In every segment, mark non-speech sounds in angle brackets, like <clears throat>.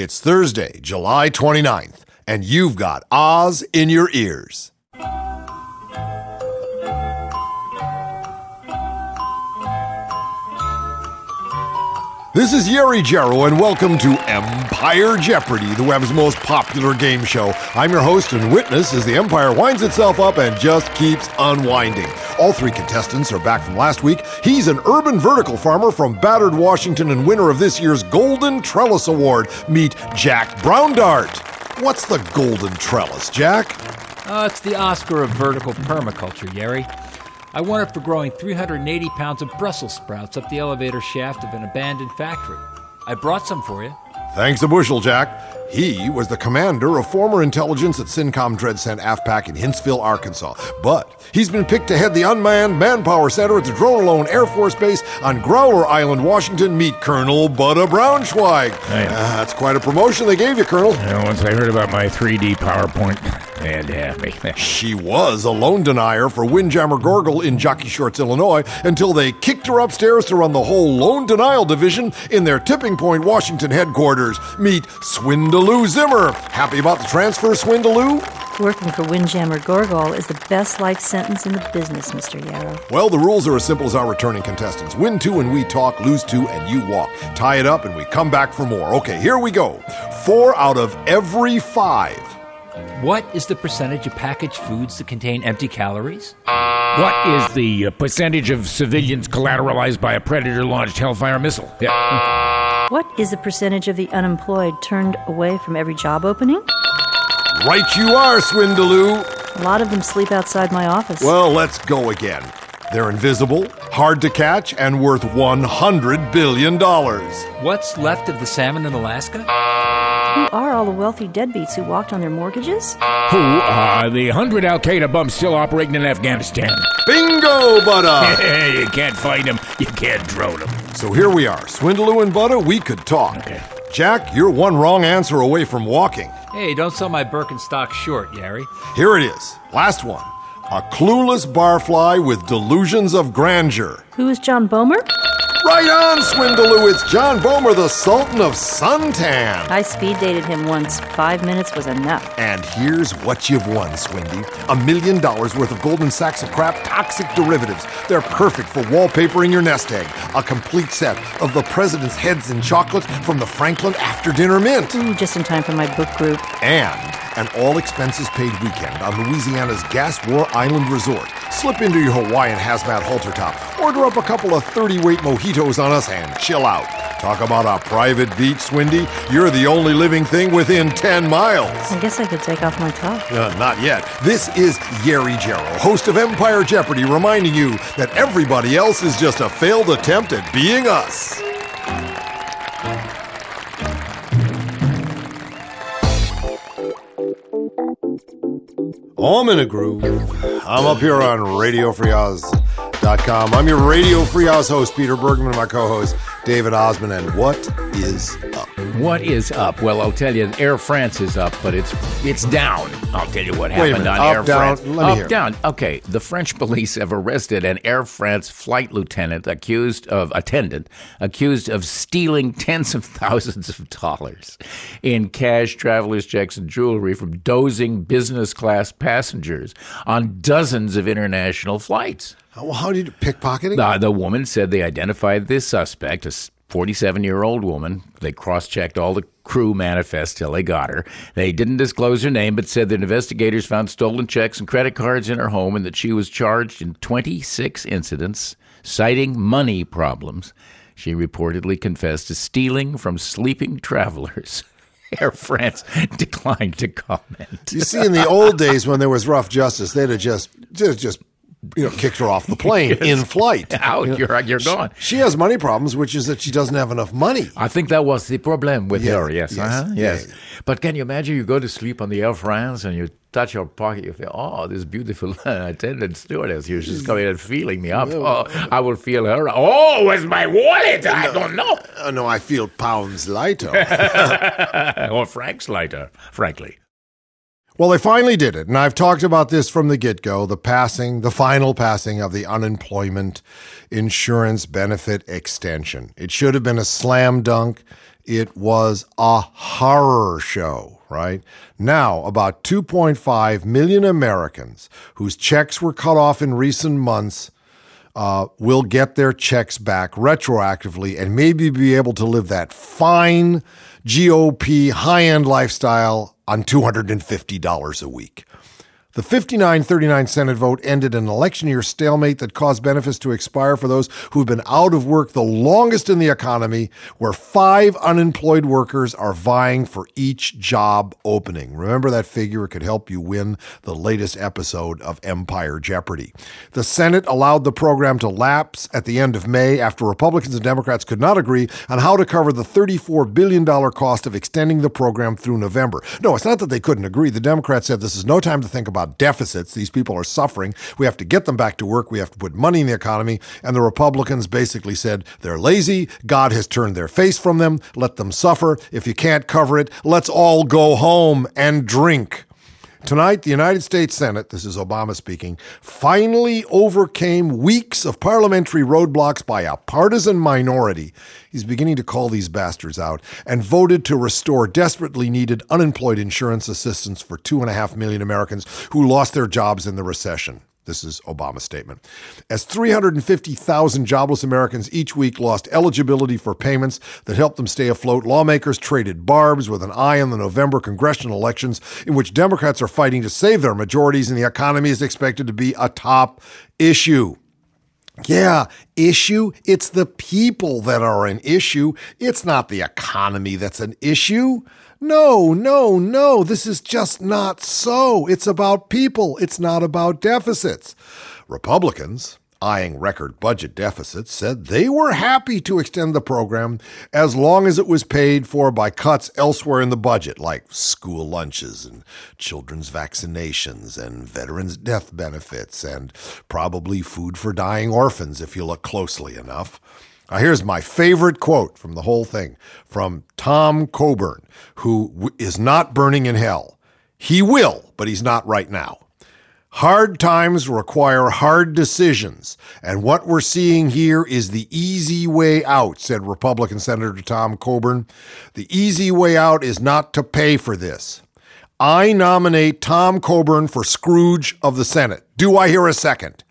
It's Thursday, July 29th, and you've got Oz in your ears. This is Yeri Jarrow, and welcome to Empire Jeopardy, the web's most popular game show. I'm your host and witness as the Empire winds itself up and just keeps unwinding. All three contestants are back from last week. He's an urban vertical farmer from Battered, Washington, and winner of this year's Golden Trellis Award. Meet Jack Browndart. What's the Golden Trellis, Jack? Uh, it's the Oscar of vertical permaculture, Yeri. I won it for growing 380 pounds of Brussels sprouts up the elevator shaft of an abandoned factory. I brought some for you. Thanks a bushel, Jack. He was the commander of former intelligence at SINCOM DreadCent AFPAC in Hinceville, Arkansas. But he's been picked to head the Unmanned Manpower Center at the Drone Alone Air Force Base on Growler Island, Washington. Meet Colonel Butta Braunschweig. Hey. Uh, that's quite a promotion they gave you, Colonel. Once I heard about my 3D PowerPoint, they had to have me. She was a loan denier for Windjammer Gorgle in Jockey Shorts, Illinois, until they kicked her upstairs to run the whole loan denial division in their Tipping Point, Washington headquarters. Meet Swindaloo Zimmer. Happy about the transfer, Swindaloo? Working for Windjammer Gorgol is the best life sentence in the business, Mr. Yarrow. Well, the rules are as simple as our returning contestants win two and we talk, lose two and you walk. Tie it up and we come back for more. Okay, here we go. Four out of every five. What is the percentage of packaged foods that contain empty calories? What is the uh, percentage of civilians collateralized by a predator launched Hellfire missile? Yeah. <laughs> What is the percentage of the unemployed turned away from every job opening? Right you are, Swindaloo. A lot of them sleep outside my office. Well, let's go again. They're invisible, hard to catch, and worth $100 billion. What's left of the salmon in Alaska? Who are all the wealthy deadbeats who walked on their mortgages? Who are the 100 Al Qaeda bums still operating in Afghanistan? Bingo, Butta! <laughs> you can't find them, you can't drone them. so here we are. Swindaloo and Butta, we could talk. Okay. Jack, you're one wrong answer away from walking. Hey, don't sell my Birkenstock short, Yeri. Here it is. Last one. A clueless barfly with delusions of grandeur. Who is John Bomer? Right on, Swindaloo. It's John Bomer, the Sultan of Suntan. I speed dated him once. Five minutes was enough. And here's what you've won, Swindy. A million dollars worth of golden sacks of crap toxic derivatives. They're perfect for wallpapering your nest egg. A complete set of the president's heads in chocolate from the Franklin After Dinner Mint. Ooh, just in time for my book group. And an all expenses paid weekend on Louisiana's Gas War Island Resort. Slip into your Hawaiian hazmat halter top, order up a couple of 30 weight mojitos on us, and chill out. Talk about a private beach, Swindy. You're the only living thing within 10 miles. I guess I could take off my top. Uh, not yet. This is Yeri Jarrow, host of Empire Jeopardy, reminding you that everybody else is just a failed attempt at being us. I'm in a groove. I'm up here on RadioFreeOz.com. I'm your Radio Free Oz host, Peter Bergman, and my co-host, David Ossman. And what is up? What is up? Well, I'll tell you, Air France is up, but it's it's down. I'll tell you what happened minute. on Up, Air down? France. Let me up, hear. down. Okay, the French <laughs> police have arrested an Air France flight lieutenant accused of attendant accused of stealing tens of thousands of dollars in cash, travelers' checks, and jewelry from dozing business class passengers on dozens of international flights. Uh, well, how did you pickpocketing? The, the woman said they identified this suspect, a 47 year old woman. They cross checked all the crew manifests till they got her. They didn't disclose her name, but said that investigators found stolen checks and credit cards in her home and that she was charged in 26 incidents, citing money problems. She reportedly confessed to stealing from sleeping travelers. <laughs> Air France declined to comment. You see, in the old days when there was rough justice, they'd have just just just you know kicked her off the plane <laughs> in flight. <laughs> Out, You know, you're, you're gone. She has money problems, which is that she doesn't have enough money. I think that was the problem with her. Yes, yes, uh-huh, yes. yeah. But can you imagine you go to sleep on the Air France and you touch your pocket, you feel, oh, this beautiful <laughs> attendant stewardess here, she's coming and feeling me up. Oh, I will feel her. Oh, where's my wallet? I don't know. Oh, no, I feel pounds lighter. or francs lighter, frankly. Well, they finally did it, and I've talked about this from the get go the passing, the final passing of the unemployment insurance benefit extension. It should have been a slam dunk. it was a horror show, right? Now, about 2.5 million Americans whose checks were cut off in recent months uh, will get their checks back retroactively and maybe be able to live that fine GOP high end lifestyle on $250 a week. The 59 39 Senate vote ended an election year stalemate that caused benefits to expire for those who've been out of work the longest in the economy, where five unemployed workers are vying for each job opening. Remember that figure? It could help you win the latest episode of Empire Jeopardy. The Senate allowed the program to lapse at the end of May after Republicans and Democrats could not agree on how to cover the $34 billion cost of extending the program through November. No, it's not that they couldn't agree. The Democrats said this is no time to think about deficits. These people are suffering. We have to get them back to work. We have to put money in the economy. And the Republicans basically said they're lazy. God has turned their face from them. Let them suffer. If you can't cover it, let's all go home and drink. Tonight, the United States Senate, this is Obama speaking, finally overcame weeks of parliamentary roadblocks by a partisan minority. He's beginning to call these bastards out and voted to restore desperately needed unemployed insurance assistance for two and a half million Americans who lost their jobs in the recession. This is Obama's statement. As 350,000 jobless Americans each week lost eligibility for payments that helped them stay afloat, lawmakers traded barbs with an eye on the November congressional elections, in which Democrats are fighting to save their majorities, and the economy is expected to be a top issue. Yeah, issue. It's the people that are an issue. It's not the economy that's an issue. No, no, no, this is just not so. It's about people, it's not about deficits. Republicans, eyeing record budget deficits, said they were happy to extend the program as long as it was paid for by cuts elsewhere in the budget, like school lunches and children's vaccinations and veterans' death benefits and probably food for dying orphans if you look closely enough. Now, here's my favorite quote from the whole thing from Tom Coburn, who w- is not burning in hell. He will, but he's not right now. Hard times require hard decisions, and what we're seeing here is the easy way out, said Republican Senator Tom Coburn. The easy way out is not to pay for this. I nominate Tom Coburn for Scrooge of the Senate. Do I hear a second?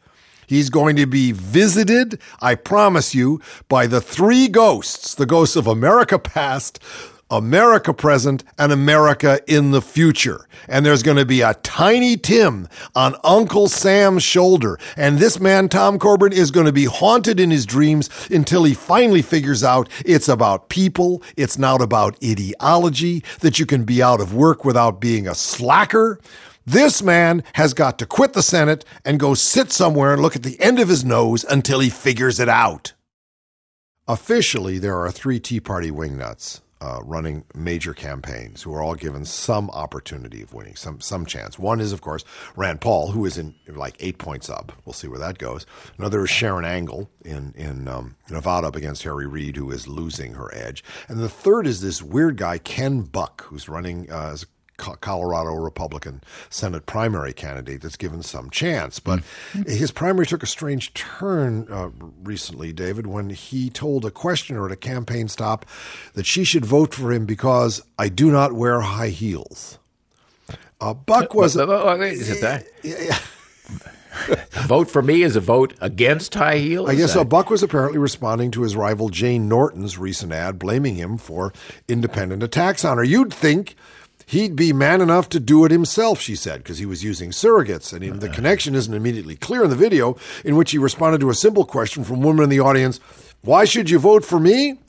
He's going to be visited, I promise you, by the three ghosts the ghosts of America past, America present, and America in the future. And there's going to be a tiny Tim on Uncle Sam's shoulder. And this man, Tom Coburn, is going to be haunted in his dreams until he finally figures out it's about people. It's not about ideology, that you can be out of work without being a slacker. This man has got to quit the Senate and go sit somewhere and look at the end of his nose until he figures it out. Officially, there are three Tea Party wingnuts uh, running major campaigns who are all given some opportunity of winning, some some chance. One is, of course, Rand Paul, who is in like eight points up. We'll see where that goes. Another is Sharron Angle in in um, Nevada up against Harry Reid, who is losing her edge. And the third is this weird guy Ken Buck, who's running uh, as Colorado Republican Senate primary candidate that's given some chance. But mm-hmm. his primary took a strange turn uh, recently, David, when he told a questioner at a campaign stop that she should vote for him because I do not wear high heels. Uh, Buck was. Wait, is it that? Yeah. vote for me is a vote against high heels. I guess so. Buck was apparently responding to his rival Jane Norton's recent ad, blaming him for independent attacks on her. You'd think He'd be man enough to do it himself, she said, because he was using surrogates. And even the uh-uh. connection isn't immediately clear in the video, in which he responded to a simple question from a woman in the audience Why should you vote for me?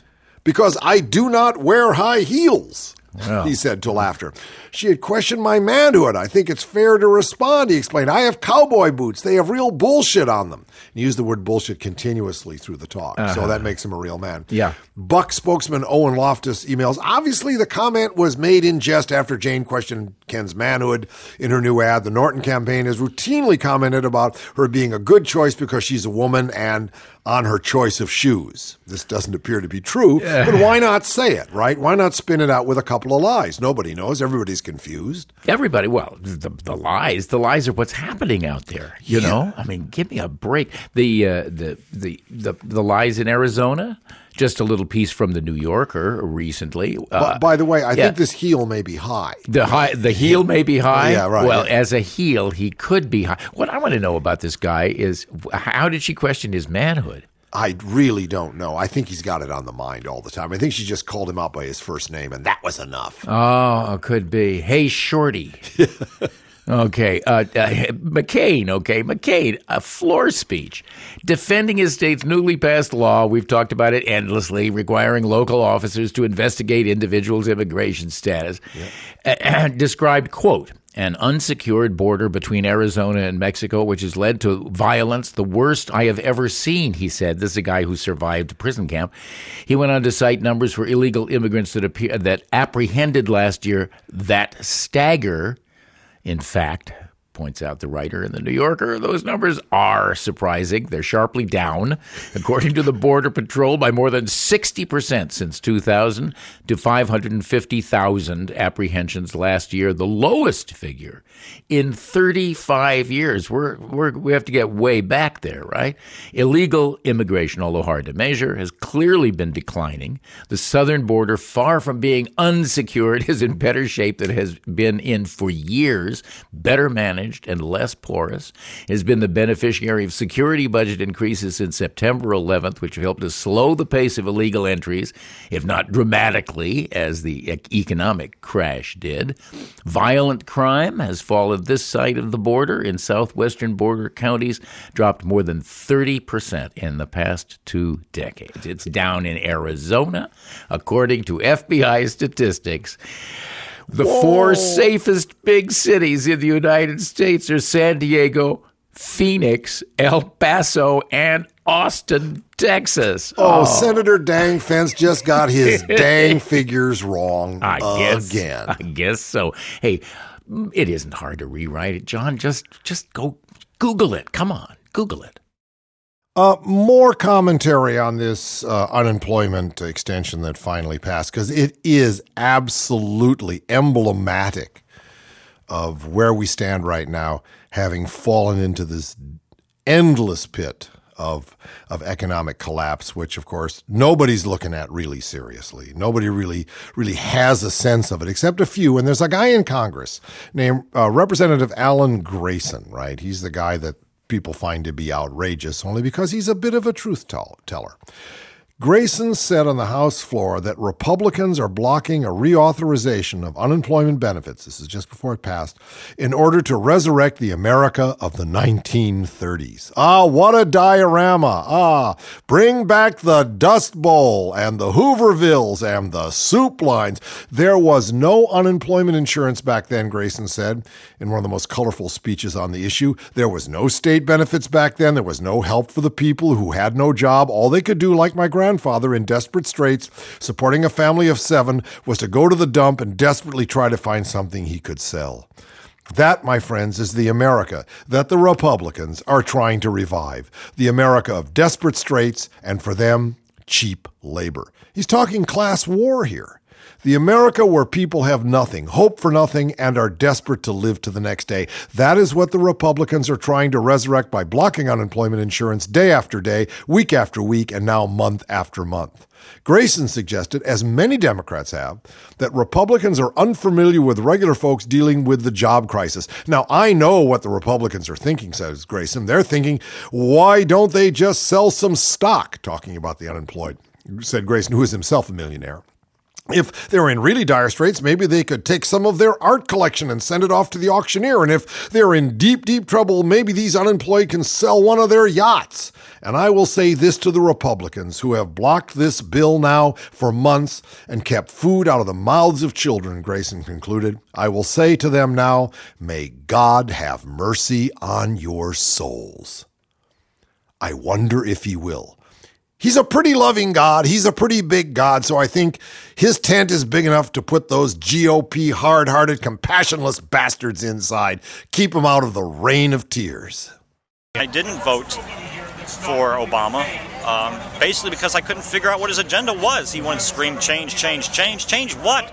Because I do not wear high heels. He said to laughter. She had questioned my manhood. I think it's fair to respond, he explained. I have cowboy boots. They have real bullshit on them. He used the word bullshit continuously through the talk. Uh-huh. So that makes him a real man. Yeah. Buck spokesman Owen Loftus emails. Obviously, the comment was made in jest after Jane questioned Ken's manhood in her new ad. The Norton campaign has routinely commented about her being a good choice because she's a woman and on her choice of shoes. This doesn't appear to be true, yeah. but why not say it, right? Why not spin it out with a couple of lies? Nobody knows. Everybody's confused. Everybody, well, the, the lies, the lies are what's happening out there. You yeah. know, I mean, give me a break. The uh, the the the the lies in Arizona Just a little piece from the New Yorker recently. Uh, by the way, I yeah. think this heel may be high. The high, the heel may be high. Yeah, right. Well, yeah. as a heel, he could be high. What I want to know about this guy is how did she question his manhood? I really don't know. I think he's got it on the mind all the time. I think she just called him out by his first name, and that was enough. Oh, could be. Hey, Shorty. <laughs> Okay, uh, uh, McCain. Okay, McCain. A floor speech defending his state's newly passed law. We've talked about it endlessly, requiring local officers to investigate individuals' immigration status. Uh, <clears throat> described quote an unsecured border between Arizona and Mexico, which has led to violence, the worst I have ever seen, he said. This is a guy who survived a prison camp. He went on to cite numbers for illegal immigrants that, appear, that apprehended last year that stagger in fact, points out the writer in the New Yorker, those numbers are surprising. They're sharply down, according to the Border Patrol, by more than 60% since 2000 to 550,000 apprehensions last year, the lowest figure in 35 years. We're, we're, we have to get way back there, right? Illegal immigration, although hard to measure, has clearly been declining. The southern border, far from being unsecured, <laughs> is in better shape than it has been in for years, better managed and less porous, has been the beneficiary of security budget increases since September 11th, which have helped to slow the pace of illegal entries, if not dramatically, as the economic crash did. Violent crime has followed this side of the border in southwestern border counties, dropped more than 30% in the past two decades. It's down in Arizona, according to FBI statistics. The Whoa. four safest big cities in the United States are San Diego, Phoenix, El Paso, and Austin, Texas. Oh, oh. Senator Dang Fence just got his <laughs> dang figures wrong I guess, again. I guess so. Hey, it isn't hard to rewrite it, John. Just just go Google it. Come on, Google it. Uh, more commentary on this uh, unemployment extension that finally passed because it is absolutely emblematic of where we stand right now, having fallen into this endless pit of of economic collapse, which of course nobody's looking at really seriously. Nobody really really has a sense of it, except a few. And there's a guy in Congress named uh, Representative Alan Grayson, right? He's the guy that people find to be outrageous only because he's a bit of a truth teller. Grayson said on the House floor that Republicans are blocking a reauthorization of unemployment benefits, this is just before it passed, in order to resurrect the America of the 1930s. Ah, what a diorama! Ah, bring back the Dust Bowl and the Hoovervilles and the soup lines. There was no unemployment insurance back then, Grayson said in one of the most colorful speeches on the issue. There was no state benefits back then. There was no help for the people who had no job. All they could do, like my grandfather, grandfather in desperate straits, supporting a family of seven, was to go to the dump and desperately try to find something he could sell. That, my friends, is the America that the Republicans are trying to revive. The America of desperate straits and, for them, cheap labor. He's talking class war here. The America where people have nothing, hope for nothing, and are desperate to live to the next day. That is what the Republicans are trying to resurrect by blocking unemployment insurance day after day, week after week, and now month after month. Grayson suggested, as many Democrats have, that Republicans are unfamiliar with regular folks dealing with the job crisis. Now, I know what the Republicans are thinking, says Grayson. They're thinking, why don't they just sell some stock? Talking about the unemployed, said Grayson, who is himself a millionaire. If they're in really dire straits, maybe they could take some of their art collection and send it off to the auctioneer. And if they're in deep, deep trouble, maybe these unemployed can sell one of their yachts. And I will say this to the Republicans who have blocked this bill now for months and kept food out of the mouths of children, Grayson concluded. I will say to them now, may God have mercy on your souls. I wonder if he will. He's a pretty loving God. He's a pretty big God. So I think his tent is big enough to put those GOP hard hearted, compassionless bastards inside. Keep them out of the rain of tears. I didn't vote for Obama, um, basically because I couldn't figure out what his agenda was. He wanted to scream change, change, change. Change what?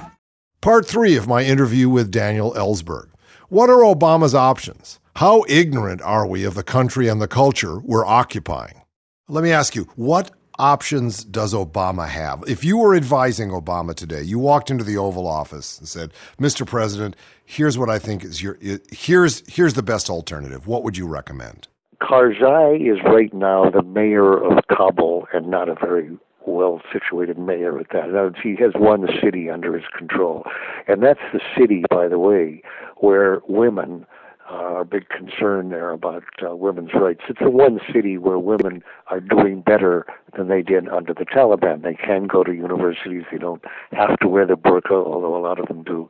Part three of my interview with Daniel Ellsberg. What are Obama's options? How ignorant are we of the country and the culture we're occupying? Let me ask you, what options does Obama have? If you were advising Obama today, you walked into the Oval Office and said, "Mr. President, here's what I think is your here's here's the best alternative. What would you recommend?" Karzai is right now the mayor of Kabul and not a very well situated mayor at that. He has one city under his control. And that's the city, by the way, where women uh, big concern there about uh, women's rights. It's the one city where women are doing better than they did under the Taliban. They can go to universities. They don't have to wear the burqa, although a lot of them do.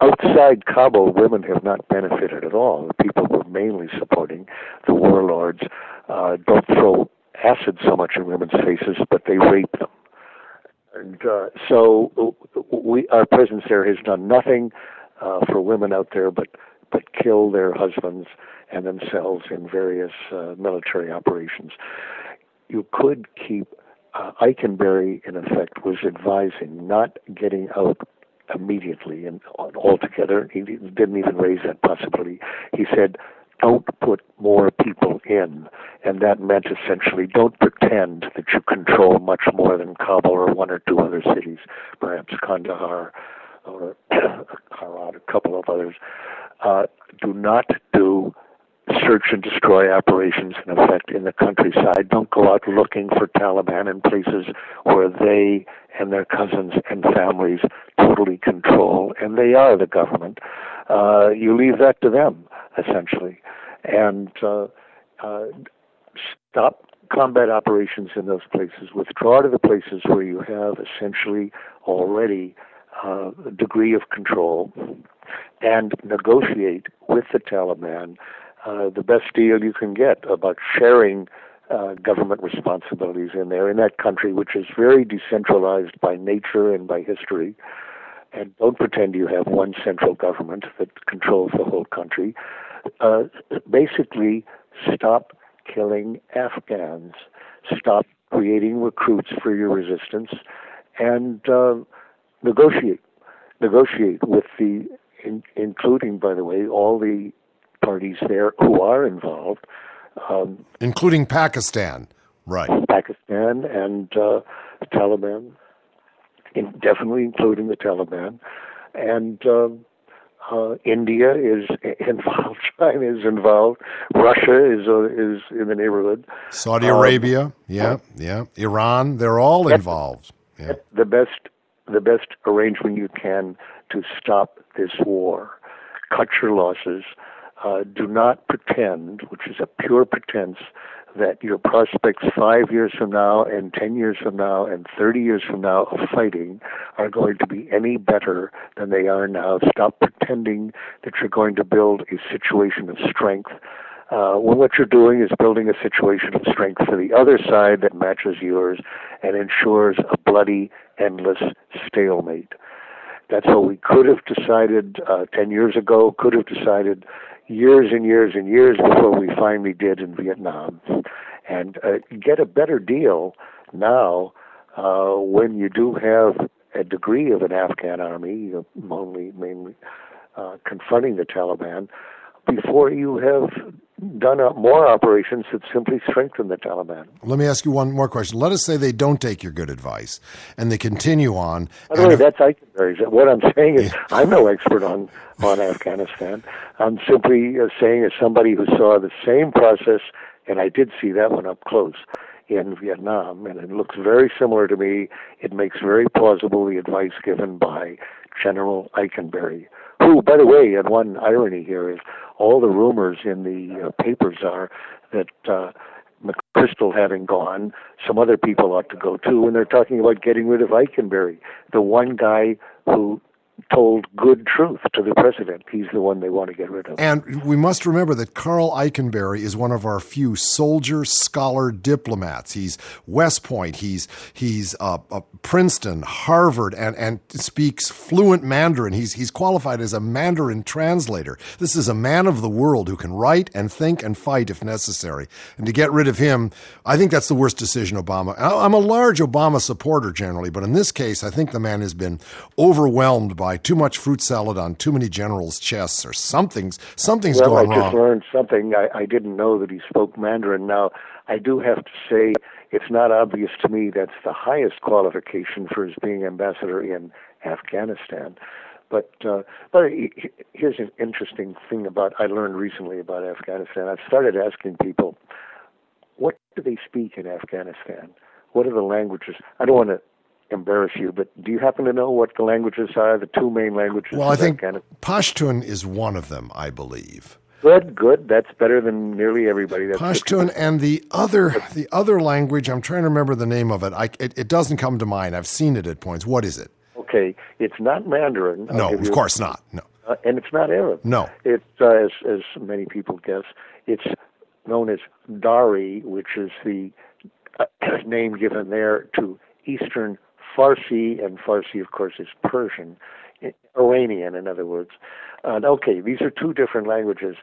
Outside Kabul, women have not benefited at all. The people who are mainly supporting the warlords uh, don't throw acid so much in women's faces, but they rape them. And uh, so we, our presence there has done nothing uh, for women out there, but but kill their husbands and themselves in various uh, military operations. You could keep uh, Eikenberry, in effect, was advising not getting out immediately and altogether. He didn't even raise that possibility. He said, don't put more people in. And that meant essentially don't pretend that you control much more than Kabul or one or two other cities, perhaps Kandahar or <clears throat> Herat, a couple of others uh, do not do search and destroy operations in effect in the countryside. Don't go out looking for Taliban in places where they and their cousins and families totally control, and they are the government. Uh, you leave that to them, essentially. And uh, uh, stop combat operations in those places, withdraw to the places where you have essentially already uh, a degree of control and negotiate with the Taliban uh, the best deal you can get about sharing uh, government responsibilities in there in that country, which is very decentralized by nature and by history. And don't pretend you have one central government that controls the whole country. Uh, basically, stop killing Afghans, stop creating recruits for your resistance, and uh, negotiate. Negotiate with the in, including, by the way, all the parties there who are involved, um, including Pakistan, right? Pakistan and uh, the Taliban, in, definitely including the Taliban, and. Uh, uh, India is <laughs> involved. China is involved. Russia is uh, is in the neighborhood. Saudi Arabia, um, yeah, yeah. Iran, they're all involved. Yeah. The best the best arrangement you can to stop this war. Cut your losses. Uh, do not pretend, which is a pure pretense, that your prospects five years from now and ten years from now and 30 years from now of fighting are going to be any better than they are now. Stop pretending that you're going to build a situation of strength uh, when what you're doing is building a situation of strength for the other side that matches yours and ensures a bloody, endless stalemate. That's what we could have decided uh, 10 years ago, could have decided years and years and years before we finally did in Vietnam. And uh, get a better deal now uh, when you do have a degree of an Afghan army, only mainly uh, confronting the Taliban, before you have done more operations that simply strengthen the Taliban. Let me ask you one more question. Let us say they don't take your good advice and they continue on. By the way, if, that's Eikenberry's. What I'm saying is, I'm no expert on, on Afghanistan. I'm simply uh, saying, as somebody who saw the same process, and I did see that one up close in Vietnam, and it looks very similar to me. It makes very plausible the advice given by General Eikenberry who, by the way, and one irony here is all the rumors in the uh, papers are that uh, McChrystal having gone, some other people ought to go too, and they're talking about getting rid of Eikenberry, the one guy who told good truth to the president. He's the one they want to get rid of. And we must remember that Karl Eikenberry is one of our few soldier scholar diplomats. He's West Point. He's he's uh, uh, Princeton, Harvard, and and speaks fluent Mandarin. He's he's qualified as a Mandarin translator. This is a man of the world who can write and think and fight if necessary. And to get rid of him, I think that's the worst decision Obama. I'm a large Obama supporter generally, but in this case, I think the man has been overwhelmed by by too much fruit salad on too many generals' chests, or something's something's well, going wrong. I just learned something. I, I didn't know that he spoke Mandarin. Now, I do have to say it's not obvious to me that's the highest qualification for his being ambassador in Afghanistan. But uh, but here's an interesting thing about I learned recently about Afghanistan. I've started asking people, what do they speak in Afghanistan? What are the languages? I don't want to embarrass you, but do you happen to know what the languages are? The two main languages. Well, I think Pashtun is one of them, I believe. Good, good. That's better than nearly everybody. That's Pashtun and the other <laughs> the other language. I'm trying to remember the name of it. I, it. It doesn't come to mind. I've seen it at points. What is it? Okay, it's not Mandarin. I'll no, of course not. No, uh, and it's not Arab. No, it's uh, as as many people guess. It's known as Dari, which is the uh, <clears throat> name given there to Eastern Farsi, and Farsi, of course, is Persian, Iranian, in other words. Uh, okay, these are two different languages.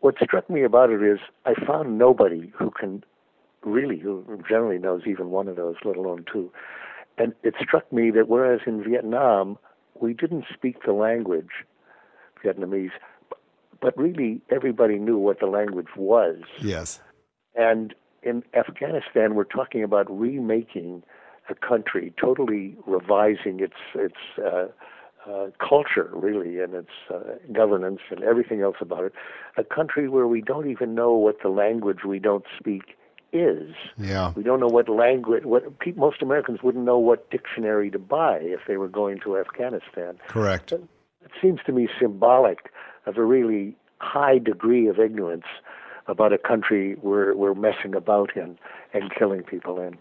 What struck me about it is I found nobody who can really, who generally knows even one of those, let alone two. And it struck me that whereas in Vietnam we didn't speak the language, Vietnamese, but really everybody knew what the language was. Yes. And in Afghanistan, we're talking about remaking a country, totally revising its its uh, uh, culture, really, and its uh, governance and everything else about it. A country where we don't even know what the language we don't speak is. Yeah. We don't know what language. What pe- most Americans wouldn't know what dictionary to buy if they were going to Afghanistan. Correct. It seems to me symbolic of a really high degree of ignorance about a country we're we're messing about in and killing people in.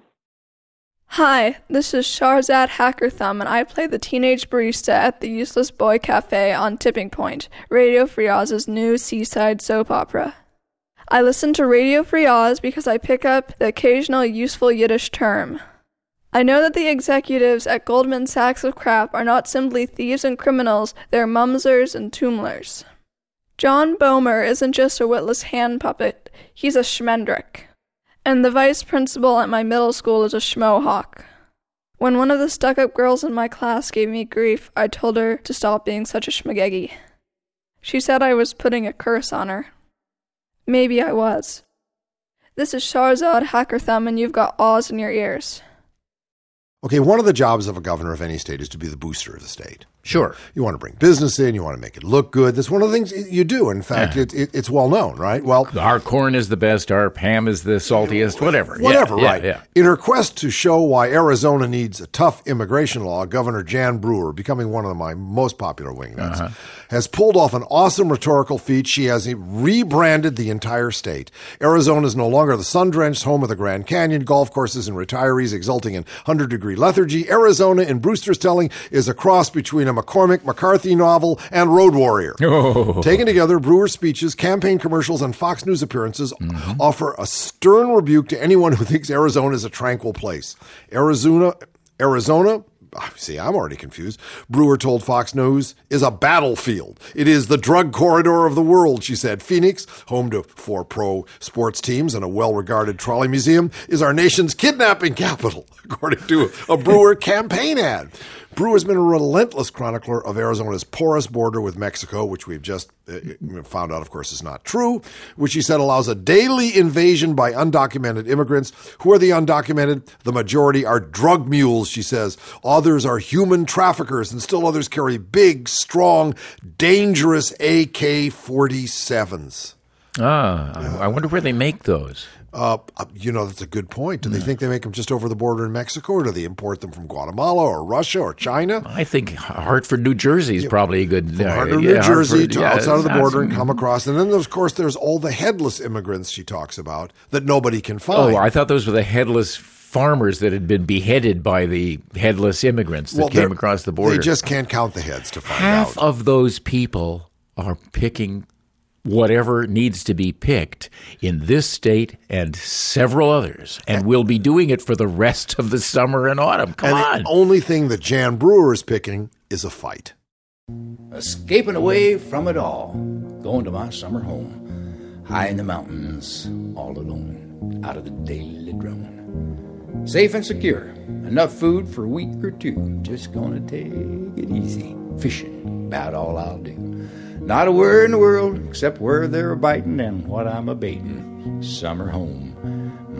Hi, this is Sharzad Hackerthumb, and I play the teenage barista at the Useless Boy Cafe on Tipping Point, Radio Free Oz's new seaside soap opera. I listen to Radio Free Oz because I pick up the occasional useful Yiddish term. I know that the executives at Goldman Sachs of Crap are not simply thieves and criminals, they're mumsers and tumblers. John Boehmer isn't just a witless hand puppet, he's a schmendrick and the vice principal at my middle school is a schmohawk. When one of the stuck up girls in my class gave me grief, I told her to stop being such a schmageggy. She said I was putting a curse on her. Maybe I was. This is Sharzad Hackerthumb, and you've got Oz in your ears. Okay, one of the jobs of a governor of any state is to be the booster of the state. Sure. You want to bring business in. You want to make it look good. That's one of the things you do. In fact, yeah. it, it, it's well known, right? Well, our corn is the best. Our ham is the saltiest. Whatever. Whatever. Yeah, right. Yeah, In her quest to show why Arizona needs a tough immigration law, Governor Jan Brewer, becoming one of my most popular wingnuts, uh-huh. has pulled off an awesome rhetorical feat. She has rebranded the entire state. Arizona is no longer the sun-drenched home of the Grand Canyon, golf courses, and retirees exulting in hundred-degree lethargy. Arizona, in Brewster's telling, is a cross between a McCormick McCarthy novel and Road Warrior. <laughs> Oh. Taken together, Brewer's speeches, campaign commercials, and Fox News appearances mm-hmm. offer a stern rebuke to anyone who thinks Arizona is a tranquil place. Arizona, Arizona, see, I'm already confused. Brewer told Fox News is a battlefield. It is the drug corridor of the world, she said. Phoenix, home to four pro sports teams and a well regarded trolley museum, is our nation's kidnapping capital, <laughs> according to a Brewer campaign ad. Brewer has been a relentless chronicler of Arizona's porous border with Mexico, which we've just uh, found out, of course, is not true, which he said allows a daily invasion by undocumented immigrants. Who are the undocumented? The majority are drug mules, she says. Others are human traffickers, and still others carry big, strong, dangerous AK 47s. Ah, I wonder where they make those. Uh, you know, that's a good point. Do they think they make them just over the border in Mexico, or do they import them from Guatemala or Russia or China? I think Hartford, New Jersey is yeah. probably a good. From Hartford, yeah, New Jersey Hartford, to yeah, outside of the border and come across. And then, of course, there's all the headless immigrants she talks about that nobody can find. Oh, I thought those were the headless farmers that had been beheaded by the headless immigrants that well, came across the border. They just can't count the heads to find Half out. of those people are picking whatever needs to be picked in this state and several others, and we'll be doing it for the rest of the summer and autumn. Come and on. The only thing that Jan Brewer is picking is a fight. Escaping away from it all, going to my summer home, high in the mountains, all alone, out of the daily drone. Safe and secure, enough food for a week or two. Just gonna take it easy, fishing, about all I'll do. Not a word in the world except where they're biting and what I'm a. Summer home,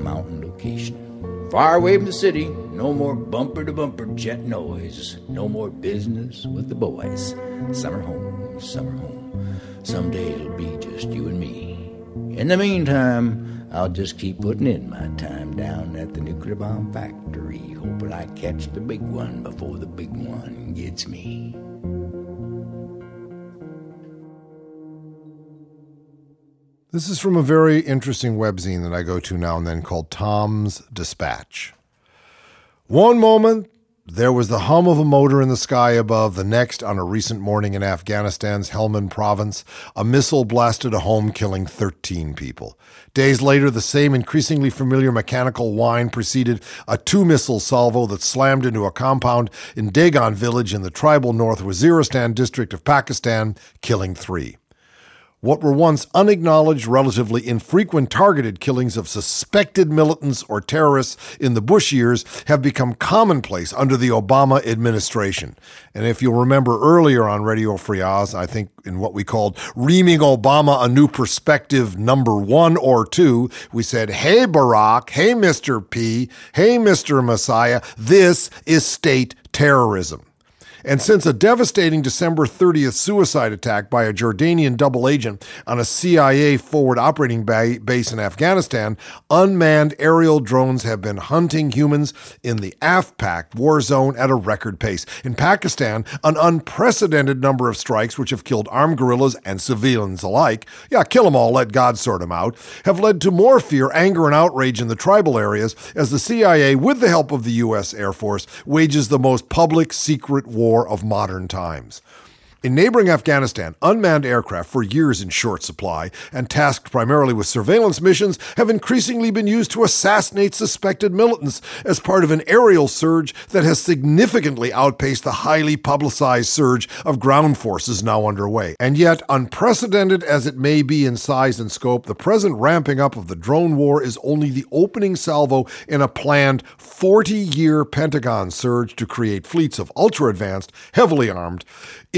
mountain location. Far away from the city, no more bumper to bumper jet noise, no more business with the boys. Summer home, summer home. Someday it'll be just you and me. In the meantime, I'll just keep putting in my time down at the nuclear bomb factory, hoping I catch the big one before the big one gets me. This is from a very interesting webzine that I go to now and then called Tom's Dispatch. One moment, there was the hum of a motor in the sky above. The next, on a recent morning in Afghanistan's Helmand province, a missile blasted a home, killing 13 people. Days later, the same increasingly familiar mechanical whine preceded a two missile salvo that slammed into a compound in Dagon village in the tribal North Waziristan district of Pakistan, killing three. What were once unacknowledged, relatively infrequent targeted killings of suspected militants or terrorists in the Bush years have become commonplace under the Obama administration. And if you'll remember earlier on Radio Free Oz, I think in what we called Reaming Obama a New Perspective number one or two, we said, Hey, Barack, hey, Mr. P, hey, Mr. Messiah, this is state terrorism. And since a devastating December 30th suicide attack by a Jordanian double agent on a CIA forward operating ba- base in Afghanistan, unmanned aerial drones have been hunting humans in the AFPAC war zone at a record pace. In Pakistan, an unprecedented number of strikes, which have killed armed guerrillas and civilians alike, yeah, kill them all, let God sort them out, have led to more fear, anger, and outrage in the tribal areas as the CIA, with the help of the U.S. Air Force, wages the most public secret war war of modern times. In neighboring Afghanistan, unmanned aircraft, for years in short supply and tasked primarily with surveillance missions, have increasingly been used to assassinate suspected militants as part of an aerial surge that has significantly outpaced the highly publicized surge of ground forces now underway. And yet, unprecedented as it may be in size and scope, the present ramping up of the drone war is only the opening salvo in a planned 40 year Pentagon surge to create fleets of ultra advanced, heavily armed,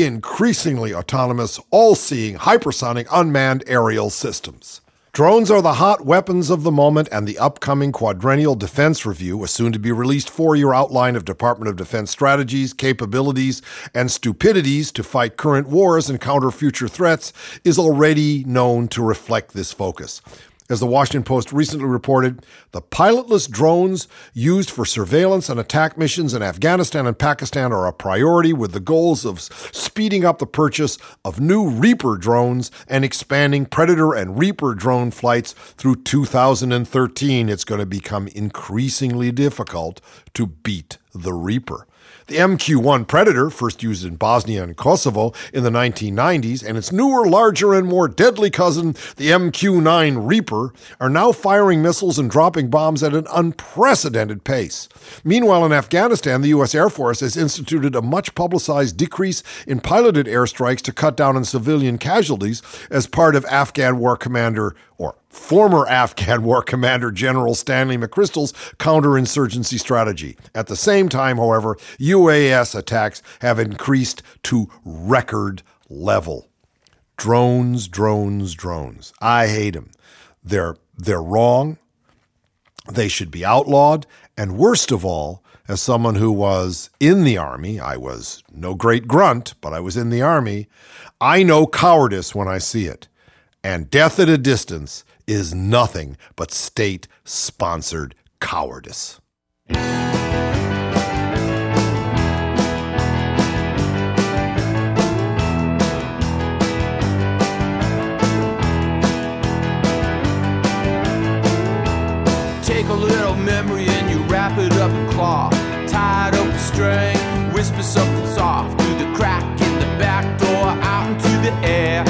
increasingly autonomous, all seeing hypersonic unmanned aerial systems. Drones are the hot weapons of the moment, and the upcoming Quadrennial Defense Review, a soon to be released four year outline of Department of Defense strategies, capabilities, and stupidities to fight current wars and counter future threats, is already known to reflect this focus. As the Washington Post recently reported, the pilotless drones used for surveillance and attack missions in Afghanistan and Pakistan are a priority with the goals of speeding up the purchase of new Reaper drones and expanding Predator and Reaper drone flights through 2013. It's going to become increasingly difficult to beat the Reaper. The MQ 1 Predator, first used in Bosnia and Kosovo in the 1990s, and its newer, larger, and more deadly cousin, the MQ 9 Reaper, are now firing missiles and dropping bombs at an unprecedented pace. Meanwhile, in Afghanistan, the U.S. Air Force has instituted a much publicized decrease in piloted airstrikes to cut down on civilian casualties as part of Afghan War Commander or former Afghan <laughs> War Commander General Stanley McChrystal's counterinsurgency strategy. At the same time, however, UAS attacks have increased to record level. Drones, drones, drones. I hate them. They're they're wrong. They should be outlawed, and worst of all, as someone who was in the army, I was no great grunt, but I was in the army, I know cowardice when I see it. And death at a distance is nothing but state sponsored cowardice. Take a little memory and you wrap it up in cloth. Tie it up with string, whisper something soft through the crack in the back door out into the air.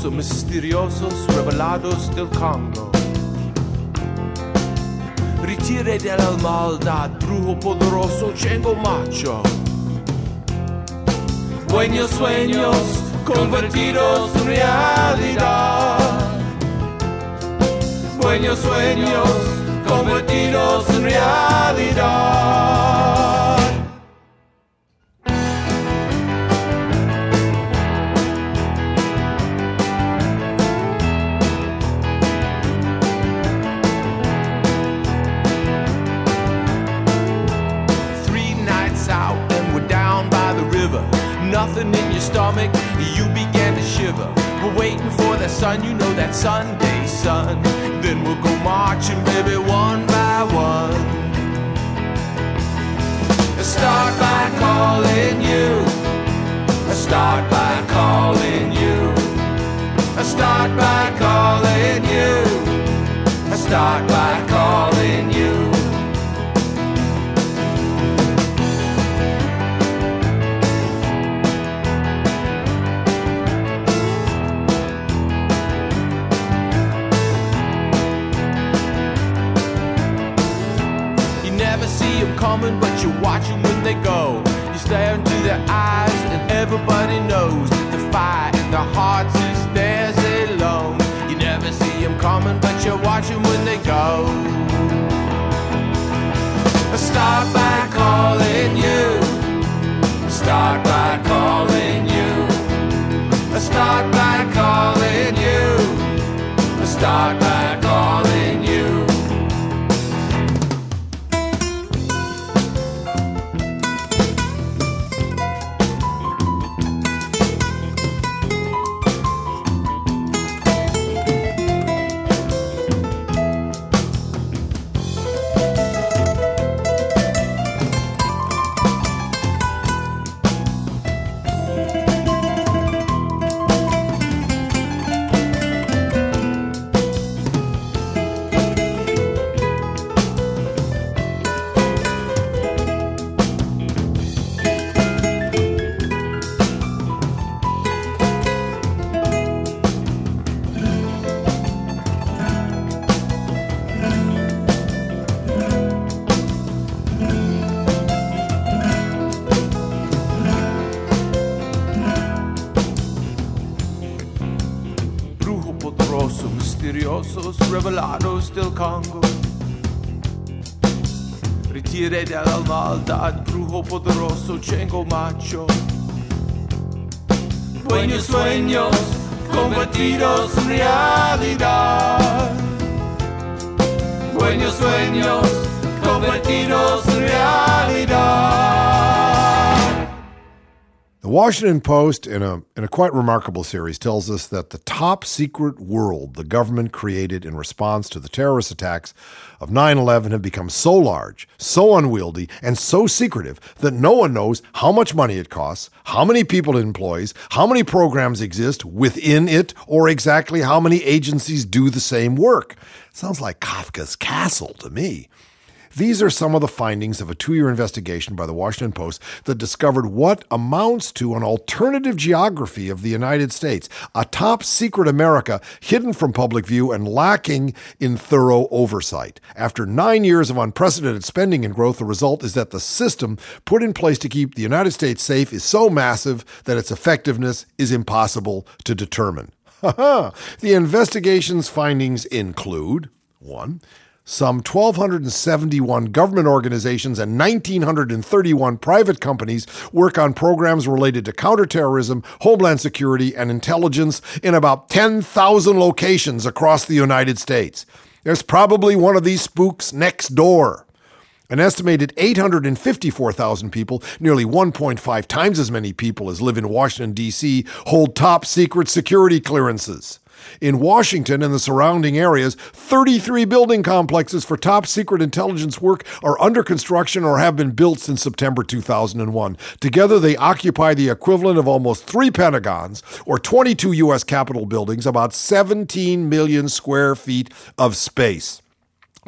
Poderoso, misteriosos, revelados del Congo. ritire della maldad, brujo poderoso, chengo macho. Buenos sueños convertidos en realidad. Buenos sueños convertidos en realidad. Sun, you know that Sunday sun. Then we'll go marching, baby, one by one. I Start by calling you. I Start by calling you. I Start by calling you. I Start by calling coming, but you watch them when they go. You stare into their eyes, and everybody knows that the fire in their hearts is theirs alone. You never see them coming, but you watch them when they go. Start by sueños convertidos en realidad. Buenos sueños convertidos en realidad. The Washington Post, in a, in a quite remarkable series, tells us that the top secret world the government created in response to the terrorist attacks of 9 11 have become so large, so unwieldy, and so secretive that no one knows how much money it costs, how many people it employs, how many programs exist within it, or exactly how many agencies do the same work. Sounds like Kafka's Castle to me. These are some of the findings of a two year investigation by the Washington Post that discovered what amounts to an alternative geography of the United States, a top secret America hidden from public view and lacking in thorough oversight. After nine years of unprecedented spending and growth, the result is that the system put in place to keep the United States safe is so massive that its effectiveness is impossible to determine. <laughs> the investigation's findings include one, some 1,271 government organizations and 1,931 private companies work on programs related to counterterrorism, homeland security, and intelligence in about 10,000 locations across the United States. There's probably one of these spooks next door. An estimated 854,000 people, nearly 1.5 times as many people as live in Washington, D.C., hold top secret security clearances. In Washington and the surrounding areas, 33 building complexes for top secret intelligence work are under construction or have been built since September 2001. Together, they occupy the equivalent of almost three Pentagons or 22 U.S. Capitol buildings, about 17 million square feet of space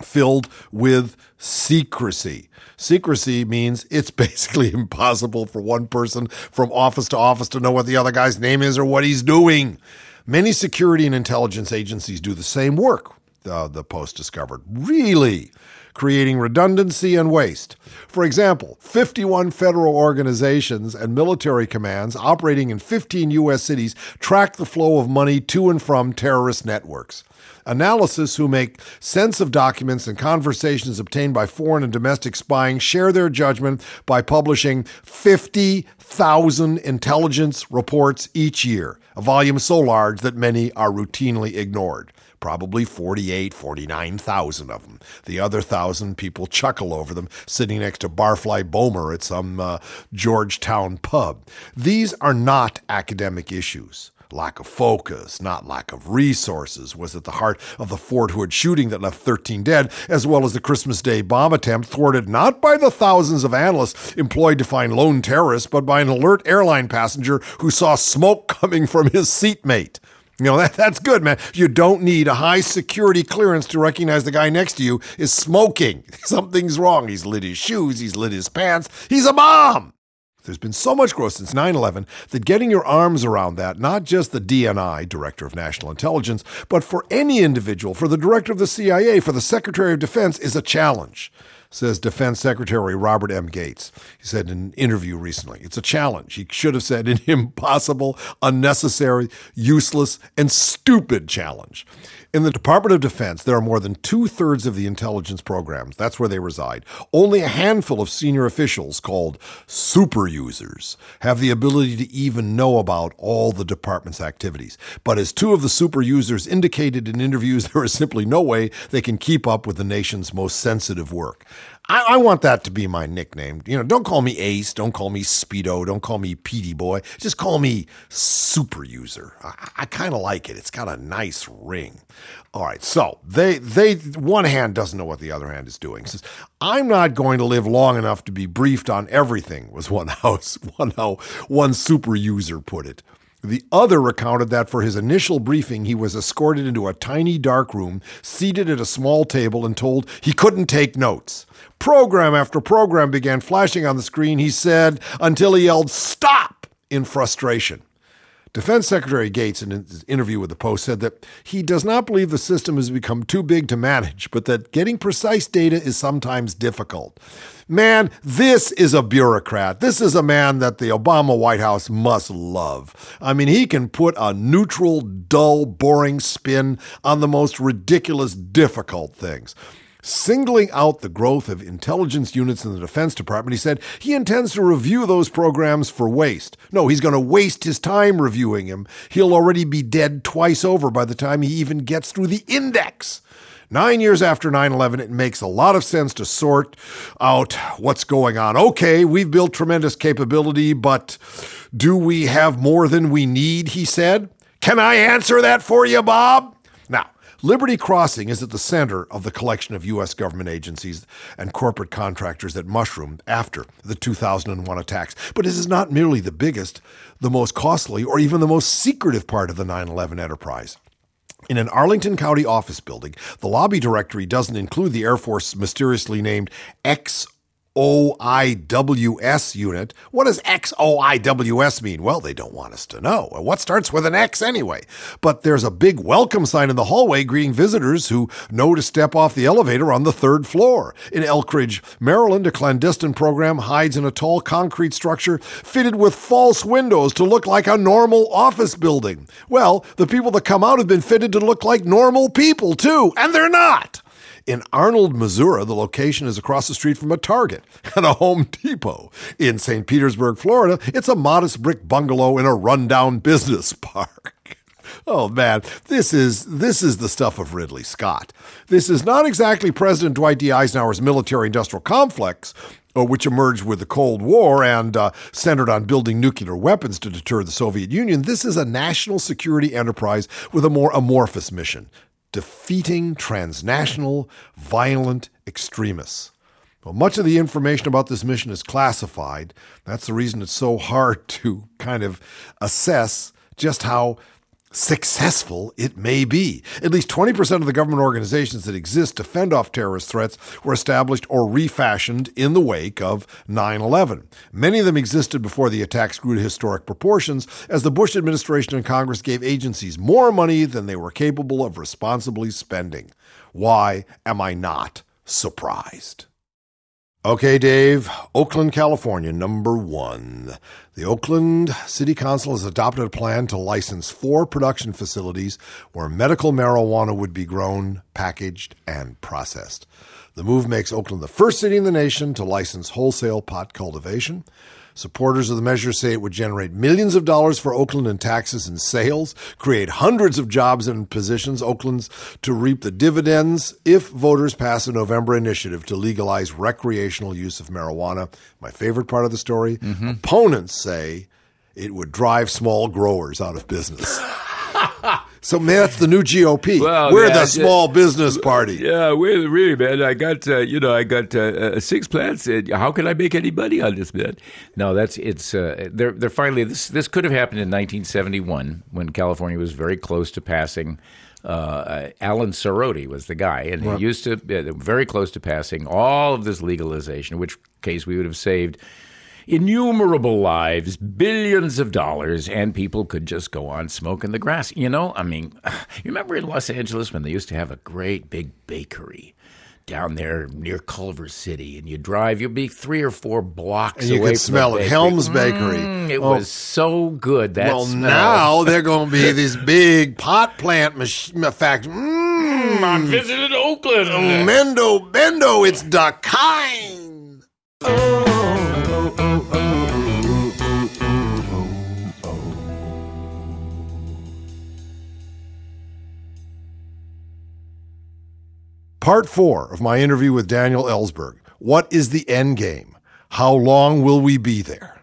filled with secrecy. Secrecy means it's <laughs> basically impossible for one person from office to office to know what the other guy's name is or what he's doing. Many security and intelligence agencies do the same work, uh, the Post discovered. Really? Creating redundancy and waste. For example, 51 federal organizations and military commands operating in 15 U.S. cities track the flow of money to and from terrorist networks. Analysis who make sense of documents and conversations obtained by foreign and domestic spying share their judgment by publishing 50,000 intelligence reports each year, a volume so large that many are routinely ignored probably 48, 49,000 of them. The other thousand people chuckle over them sitting next to Barfly Bomer at some uh, Georgetown pub. These are not academic issues. Lack of focus, not lack of resources, was at the heart of the Fort Hood shooting that left 13 dead, as well as the Christmas Day bomb attempt thwarted not by the thousands of analysts employed to find lone terrorists, but by an alert airline passenger who saw smoke coming from his seatmate. You know, <laughs> that, that's good, man. You don't need a high security clearance to recognize the guy next to you is smoking. <laughs> Something's wrong. He's lit his shoes, he's lit his pants, he's a bomb. There's been so much growth since 9 11 that getting your arms around that, not just the DNI, Director of National Intelligence, but for any individual, for the Director of the CIA, for the Secretary of Defense, is a challenge says Defense Secretary Robert M. Gates. He said in an interview recently, it's a challenge. He should have said an <laughs> impossible, unnecessary, useless, and stupid challenge. In the Department of Defense, there are more than two thirds of the intelligence programs. That's where they reside. Only a handful of senior officials, called super users, have the ability to even know about all the department's activities. But as two of the super users indicated in interviews, <laughs> there is simply no way they can keep up with the nation's most sensitive work. I, I, want that to be my nickname. You know, don't call me Ace, don't call me Speedo, don't call me Petey Boy. Just call me Super User. I, I kind of like it. It's got a nice ring. All right, so they they one hand doesn't know what the other hand is doing. Says, I'm not going to live long enough to be briefed on everything. Was one <laughs> house one how one super user put it. The other recounted that for his initial briefing, he was escorted into a tiny dark room, seated at a small table, and told he couldn't take notes. Program after program began flashing on the screen, he said, until he yelled, Stop! in frustration. Defense Secretary Gates, in his interview with the Post, said that he does not believe the system has become too big to manage, but that getting precise data is sometimes difficult. Man, this is a bureaucrat. This is a man that the Obama White House must love. I mean, he can put a neutral, dull, boring spin on the most ridiculous, difficult things. Singling out the growth of intelligence units in the Defense Department, he said he intends to review those programs for waste. No, he's going to waste his time reviewing them. He'll already be dead twice over by the time he even gets through the index. Nine years after 9 11, it makes a lot of sense to sort out what's going on. Okay, we've built tremendous capability, but do we have more than we need? He said. Can I answer that for you, Bob? Now, Liberty Crossing is at the center of the collection of U.S. government agencies and corporate contractors that mushroomed after the 2001 attacks. But it is not merely the biggest, the most costly, or even the most secretive part of the 9 11 enterprise. In an Arlington County office building, the lobby directory doesn't include the Air Force mysteriously named X OIWS unit. What does XOIWS mean? Well, they don't want us to know. What starts with an X anyway? But there's a big welcome sign in the hallway greeting visitors who know to step off the elevator on the third floor. In Elkridge, Maryland, a clandestine program hides in a tall concrete structure fitted with false windows to look like a normal office building. Well, the people that come out have been fitted to look like normal people, too, and they're not. In Arnold, Missouri, the location is across the street from a Target <laughs> and a Home Depot. In St. Petersburg, Florida, it's a modest brick bungalow in a rundown business <laughs> park. Oh man, this is this is the stuff of Ridley Scott. This is not exactly President Dwight D. Eisenhower's military-industrial complex, uh, which emerged with the Cold War and uh, centered on building nuclear weapons to deter the Soviet Union. This is a national security enterprise with a more amorphous mission defeating transnational violent extremists. Well, much of the information about this mission is classified. That's the reason it's so hard to kind of assess just how successful it may be. At least 20% of the government organizations that exist to fend off terrorist threats were established or refashioned in the wake of 9 11. Many of them existed before the attacks grew to historic proportions, as the Bush administration and Congress gave agencies more money than they were capable of responsibly spending. Why am I not surprised. Okay, Dave, Oakland, California, number one. The Oakland City Council has adopted a plan to license four production facilities where medical marijuana would be grown, packaged, and processed. The move makes Oakland the first city in the nation to license wholesale pot cultivation. Supporters of the measure say it would generate millions of dollars for Oakland in taxes and sales, create hundreds of jobs and positions Oakland's to reap the dividends if voters pass a November initiative to legalize recreational use of marijuana. My favorite part of the story mm-hmm. opponents say it would drive small growers out of business. <laughs> so, man, that's the new GOP. Well, We're the small business party. Yeah, really, really, man. I got, uh, you know, I got uh, uh, six plants. Uh, how can I make any money on this, man? No, that's it's. Uh, they're they're finally this. This could have happened in 1971 when California was very close to passing. Uh, Alan Soroti was the guy, and he used to uh, very close to passing all of this legalization. In which case, we would have saved innumerable lives, billions of dollars, and people could just go on smoking the grass. You know, I mean, <sighs> you remember in Los Angeles when they used to have a great big bakery down there near Culver City, and you drive, you'll be three or four blocks And you away could smell it. Helms Bakery. Mm, it Oh. was so good. That well, smell. now <laughs> they're going to be these big pot plant mach- factories. Mm, I visited Oakland. Mendo, Bendo, it's the kind. Part four of my interview with Daniel Ellsberg. What is the end game? How long will we be there?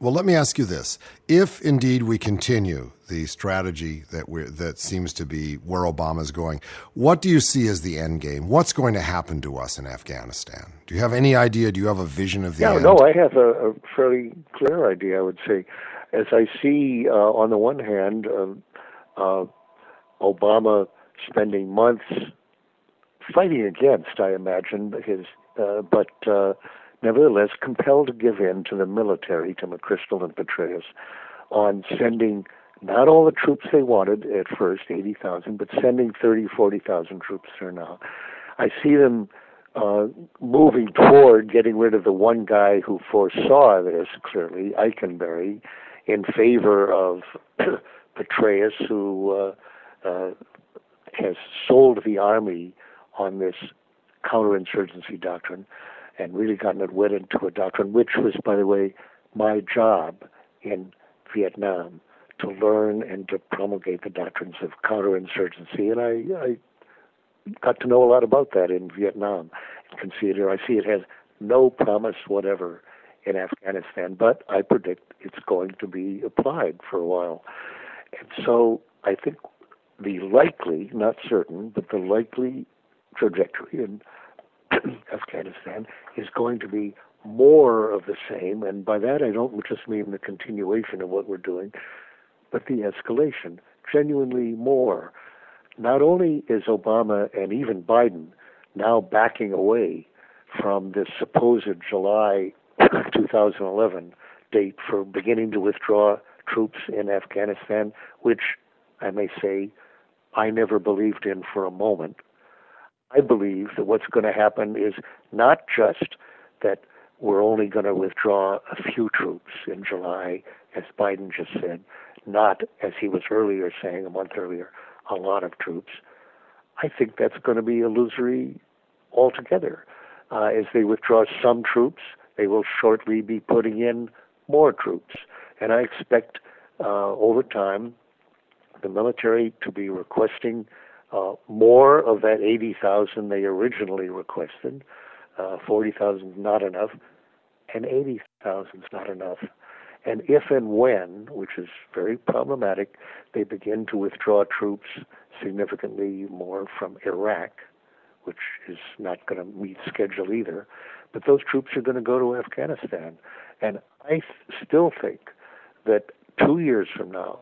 Well, let me ask you this: If indeed we continue the strategy that we that seems to be where Obama's going, what do you see as the end game? What's going to happen to us in Afghanistan? Do you have any idea? Do you have a vision of the Yeah, end? no, I have a, a fairly clear idea. I would say, as I see, uh, on the one hand, um, uh, Obama spending months fighting against, I imagine, his, uh, but uh, nevertheless compelled to give in to the military, to McChrystal and Petraeus, on sending not all the troops they wanted at first, 80,000, but sending 30, 40,000 troops there now. I see them uh, moving toward getting rid of the one guy who foresaw this clearly, Eikenberry, in favor of <clears throat> Petraeus, who uh, uh, has sold the army on this counterinsurgency doctrine and really gotten it wed into a doctrine, which was, by the way, my job in Vietnam to learn and to promulgate the doctrines of counterinsurgency. And I, I got to know a lot about that in Vietnam can see it here. I see it has no promise whatever in Afghanistan, but I predict it's going to be applied for a while. And so I think the likely, not certain, but the likely trajectory in <clears throat> Afghanistan is going to be more of the same. And by that, I don't just mean the continuation of what we're doing, but the escalation, genuinely more. Not only is Obama and even Biden now backing away from this supposed July <clears throat> 2011 date for beginning to withdraw troops in Afghanistan, which I may say I never believed in for a moment. I believe that what's going to happen is not just that we're only going to withdraw a few troops in July, as Biden just said, not as he was earlier saying a month earlier, a lot of troops. I think that's going to be illusory altogether. Uh, as they withdraw some troops, they will shortly be putting in more troops. And I expect uh, over time the military to be requesting uh, more of that 80,000 they originally requested. Uh, 40,000 is not enough, and 80,000 is not enough. And if and when, which is very problematic, they begin to withdraw troops significantly more from Iraq, which is not going to meet schedule either, but those troops are going to go to Afghanistan. And I th- still think that two years from now,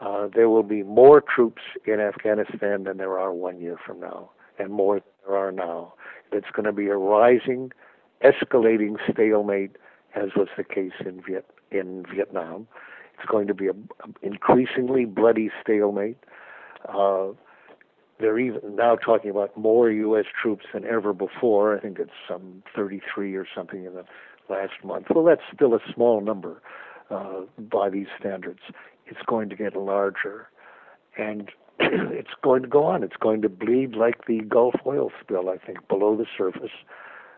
uh, there will be more troops in Afghanistan than there are one year from now, and more than there are now. It's going to be a rising, escalating stalemate, as was the case in Viet in Vietnam. It's going to be an increasingly bloody stalemate. Uh, they're even now talking about more U.S. troops than ever before. I think it's some 33 or something in the last month. Well, that's still a small number uh, by these standards. It's going to get larger, and <clears throat> it's going to go on. It's going to bleed like the Gulf oil spill, I think, below the surface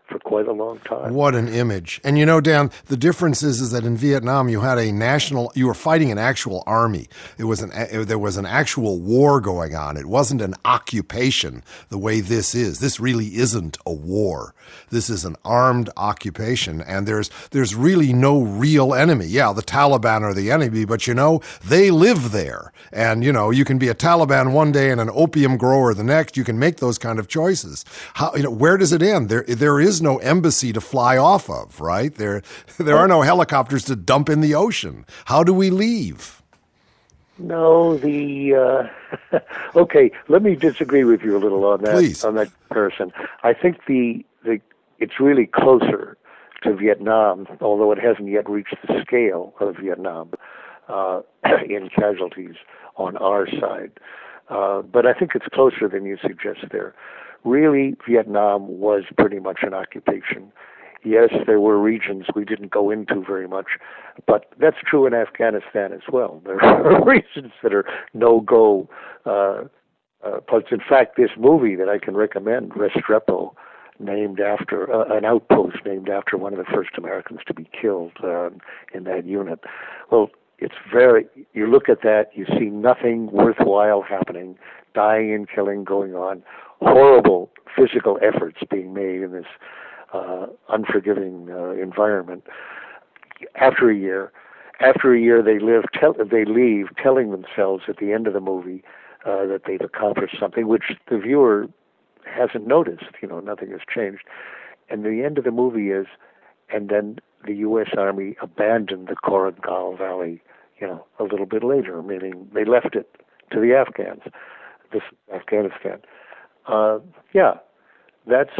for quite a long time. What an image. And you know, Dan, the difference is, is that in Vietnam you had a national, you were fighting an actual army. It was an, there was an actual war going on. It wasn't an occupation the way this is. This really isn't a war. This is an armed occupation and there's, there's really no real enemy. Yeah, the Taliban are the enemy, but you know, they live there. And you know, you can be a Taliban one day and an opium grower the next. You can make those kind of choices. How, you know, where does it end? There, there is no embassy to fly off of, right? There, there are no helicopters to dump in the ocean. How do we leave? No, the uh, <laughs> okay. Let me disagree with you a little on that Please. on that comparison. I think the the it's really closer to Vietnam, although it hasn't yet reached the scale of Vietnam uh, <clears throat> in casualties on our side. Uh, but I think it's closer than you suggest there really Vietnam was pretty much an occupation. Yes, there were regions we didn't go into very much, but that's true in Afghanistan as well. <laughs> There are regions that are no go. Uh, uh, but in fact, this movie that I can recommend, Restrepo, named after uh, an outpost named after one of the first Americans to be killed uh, in that unit. Well, it's very. You look at that, you see nothing worthwhile happening, dying and killing going on horrible physical efforts being made in this uh, unforgiving uh, environment. After a year, after a year, they live. Tell, they leave, telling themselves at the end of the movie uh, that they've accomplished something, which the viewer hasn't noticed. You know, nothing has changed. And the end of the movie is, and then the U.S. Army abandoned the Korengal Valley. You know, a little bit later, meaning they left it to the Afghans. This Afghanistan uh, yeah, that's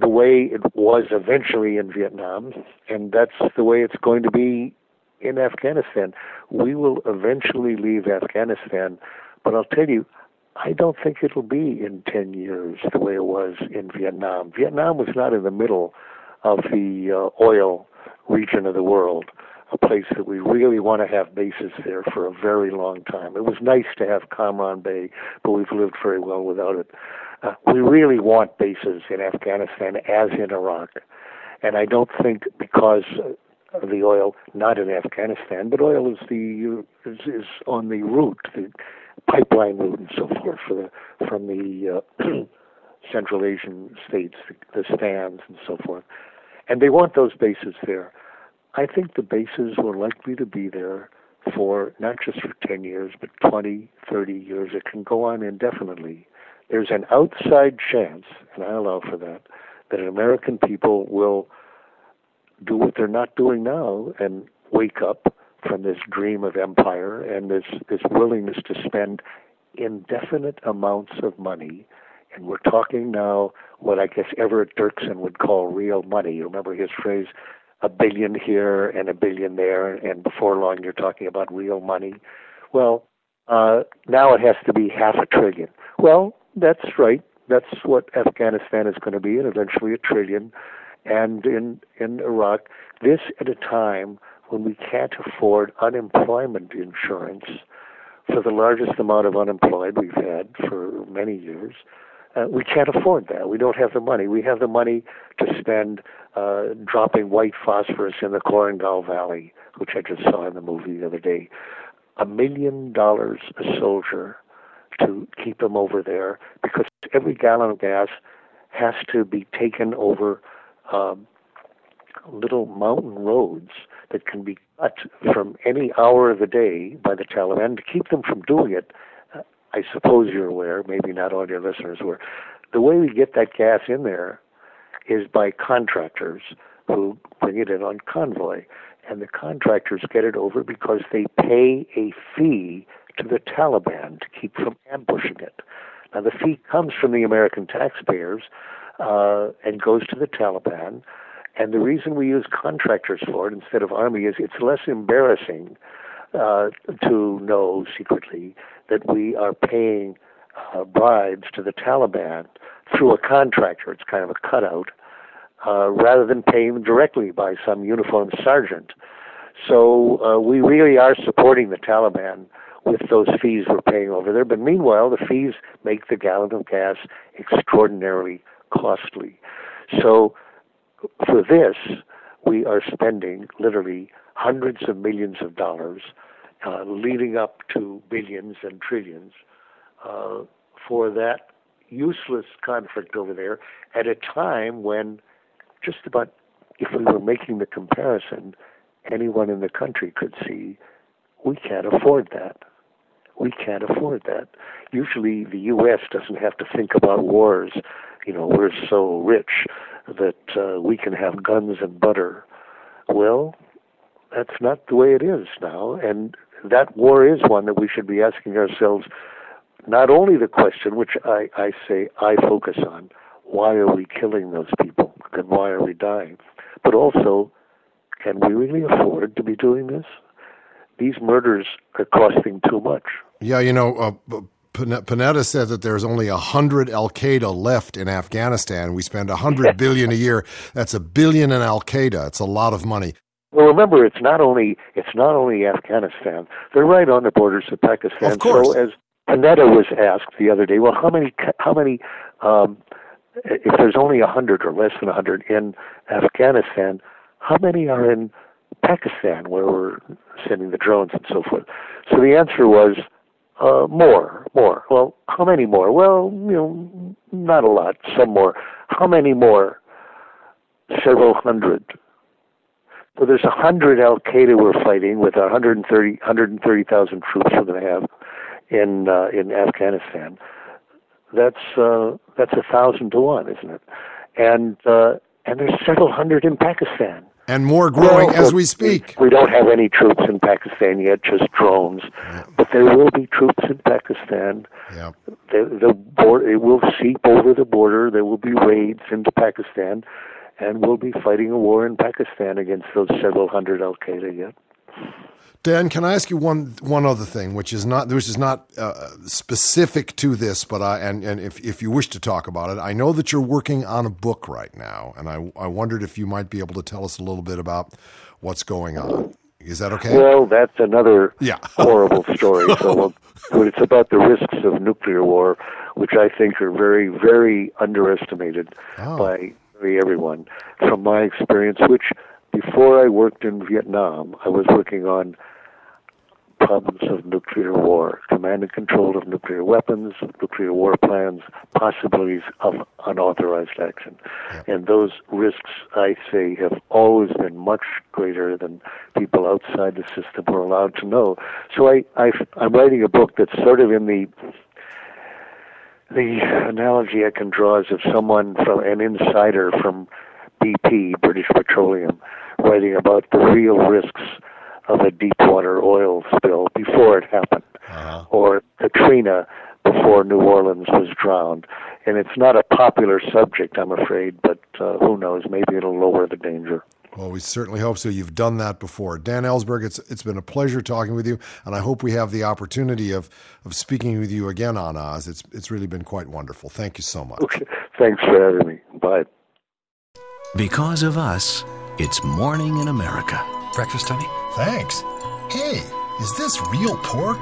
the way it was eventually in Vietnam, and that's the way it's going to be in Afghanistan. We will eventually leave Afghanistan, but I'll tell you, I don't think it'll be in 10 years the way it was in Vietnam. Vietnam was not in the middle of the uh, oil region of the world a place that we really want to have bases there for a very long time. It was nice to have Cam Ranh Bay, but we've lived very well without it. Uh, we really want bases in Afghanistan as in Iraq. And I don't think because of the oil, not in Afghanistan, but oil is the is, is on the route, the pipeline route, and so forth for the from the uh, <clears throat> Central Asian states, the, the stands and so forth. And they want those bases there. I think the bases were likely to be there for not just for 10 years, but 20, 30 years. It can go on indefinitely. There's an outside chance, and I allow for that, that American people will do what they're not doing now and wake up from this dream of empire and this, this willingness to spend indefinite amounts of money. And we're talking now what I guess Everett Dirksen would call real money. You remember his phrase, a billion here and a billion there, and before long you're talking about real money. Well, uh, now it has to be half a trillion. Well, that's right. That's what Afghanistan is going to be, and eventually a trillion. And in in Iraq, this at a time when we can't afford unemployment insurance for the largest amount of unemployed we've had for many years. Uh, we can't afford that. We don't have the money. We have the money to spend uh, dropping white phosphorus in the Korengal Valley, which I just saw in the movie the other day. A million dollars a soldier to keep them over there because every gallon of gas has to be taken over um, little mountain roads that can be cut from any hour of the day by the Taliban to keep them from doing it. I suppose you're aware, maybe not all your listeners were. The way we get that gas in there is by contractors who bring it in on convoy. And the contractors get it over because they pay a fee to the Taliban to keep from ambushing it. Now, the fee comes from the American taxpayers uh, and goes to the Taliban. And the reason we use contractors for it instead of army is it's less embarrassing uh, to know secretly that we are paying uh, bribes to the Taliban through a contractor. It's kind of a cutout, uh, rather than paying them directly by some uniformed sergeant. So uh, we really are supporting the Taliban with those fees we're paying over there. But meanwhile, the fees make the gallon of gas extraordinarily costly. So for this, we are spending literally hundreds of millions of dollars, uh, leading up to billions and trillions, uh, for that useless conflict over there at a time when just about, if we were making the comparison, anyone in the country could see we can't afford that. We can't afford that. Usually the U.S. doesn't have to think about wars. You know, we're so rich that uh, we can have guns and butter. Well, that's not the way it is now. And that war is one that we should be asking ourselves not only the question, which I, I say I focus on, why are we killing those people and why are we dying? But also, can we really afford to be doing this? These murders are costing too much. Yeah, you know, uh, Panetta said that there's only a hundred Al Qaeda left in Afghanistan. We spend a hundred billion a year. That's a billion in Al Qaeda. It's a lot of money. Well, remember, it's not only it's not only Afghanistan. They're right on the borders of Pakistan. Of course. So as Panetta was asked the other day, well, how many how many um, if there's only a hundred or less than a hundred in Afghanistan, how many are in Pakistan where we're sending the drones and so forth? So the answer was uh, more, more. Well, how many more? Well, you know, not a lot. Some more. How many more? Several hundred. So there's a hundred Al Qaeda we're fighting with 130 130,000 troops we're going to have in uh, in Afghanistan. That's uh, that's a thousand to one, isn't it? And uh, and there's several hundred in Pakistan. And more growing well, as we speak. We, don't have any troops in Pakistan yet, just drones. Yeah. But there will be troops in Pakistan. Yeah. The, the border, it will seep over the border. There will be raids into Pakistan, and we'll be fighting a war in Pakistan against those several hundred Al Qaeda yet. Dan, can I ask you one one other thing, which is not which is not uh, specific to this, but I and and if if you wish to talk about it, I know that you're working on a book right now, and I I wondered if you might be able to tell us a little bit about what's going on. Is that okay? Well, that's another yeah. <laughs> horrible story. So, but it's about the risks of nuclear war, which I think are very very underestimated oh. by everyone. From my experience, which before I worked in Vietnam, I was working on problems of nuclear war, command and control of nuclear weapons, nuclear war plans, possibilities of unauthorized action. Yeah. And those risks, I say, have always been much greater than people outside the system were allowed to know. So I, I, I'm writing a book that's sort of in the the analogy I can draw is of someone from an insider from BP, British Petroleum, writing about the real risks of a deepwater oil spill before it happened, uh-huh. or Katrina before New Orleans was drowned. And it's not a popular subject, I'm afraid, but uh, who knows? Maybe it'll lower the danger. Well, we certainly hope so. You've done that before. Dan Ellsberg, it's it's been a pleasure talking with you, and I hope we have the opportunity of, of speaking with you again on Oz. It's it's really been quite wonderful. Thank you so much. Okay. Thanks for having me. Bye. Because of us, it's morning in America. Breakfast, honey? Thanks. Hey, is this real pork?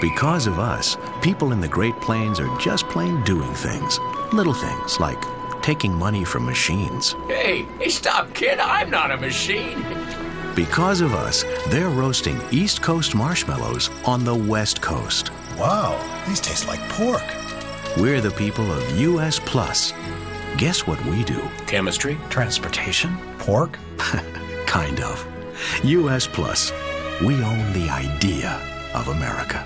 Because of us, people in the Great Plains are just plain doing things. Little things like taking money from machines. Hey, hey, stop, kid. I'm not a machine. Because of us, they're roasting East Coast marshmallows on the West Coast. Wow, these taste like pork. We're the people of US Plus. Guess what we do? Chemistry? Transportation? Pork? <laughs> kind of. US Plus. We own the idea of America.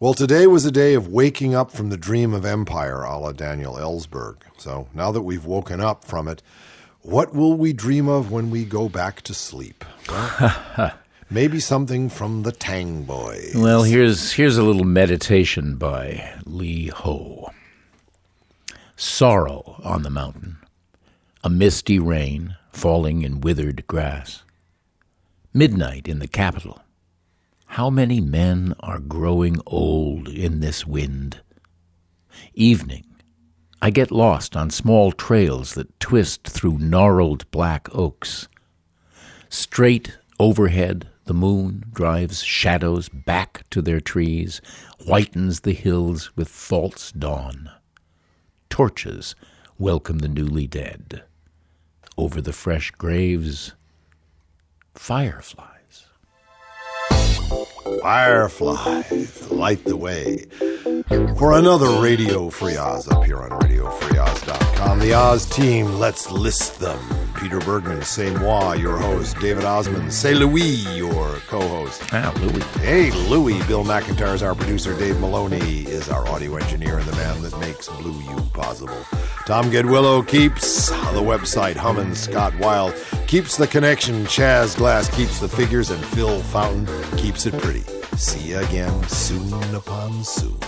Well, today was a day of waking up from the dream of empire, a la Daniel Ellsberg. So now that we've woken up from it, what will we dream of when we go back to sleep? Well, <laughs> maybe something from the Tang Boys. Well, here's here's a little meditation by Li Ho. Sorrow on the mountain, a misty rain falling in withered grass. Midnight in the capital. How many men are growing old in this wind? Evening. I get lost on small trails that twist through gnarled black oaks. Straight overhead, the moon drives shadows back to their trees, whitens the hills with false dawn. Torches welcome the newly dead. Over the fresh graves, fireflies. Fireflies light the way for another Radio Free Oz up here on RadioFreeOz.com. The Oz team, let's list them. Peter Bergman, say moi, your host. David Ossman, say Louis, your co-host. Ah, Louis. Hey, Louis. Bill McIntyre is our producer. Dave Maloney is our audio engineer and the man that makes Blue U possible. Tom Goodwillow keeps the website humming. Scott Wild keeps the connection. Chaz Glass keeps the figures, and Phil Fountain keeps it pretty. See you again soon upon soon.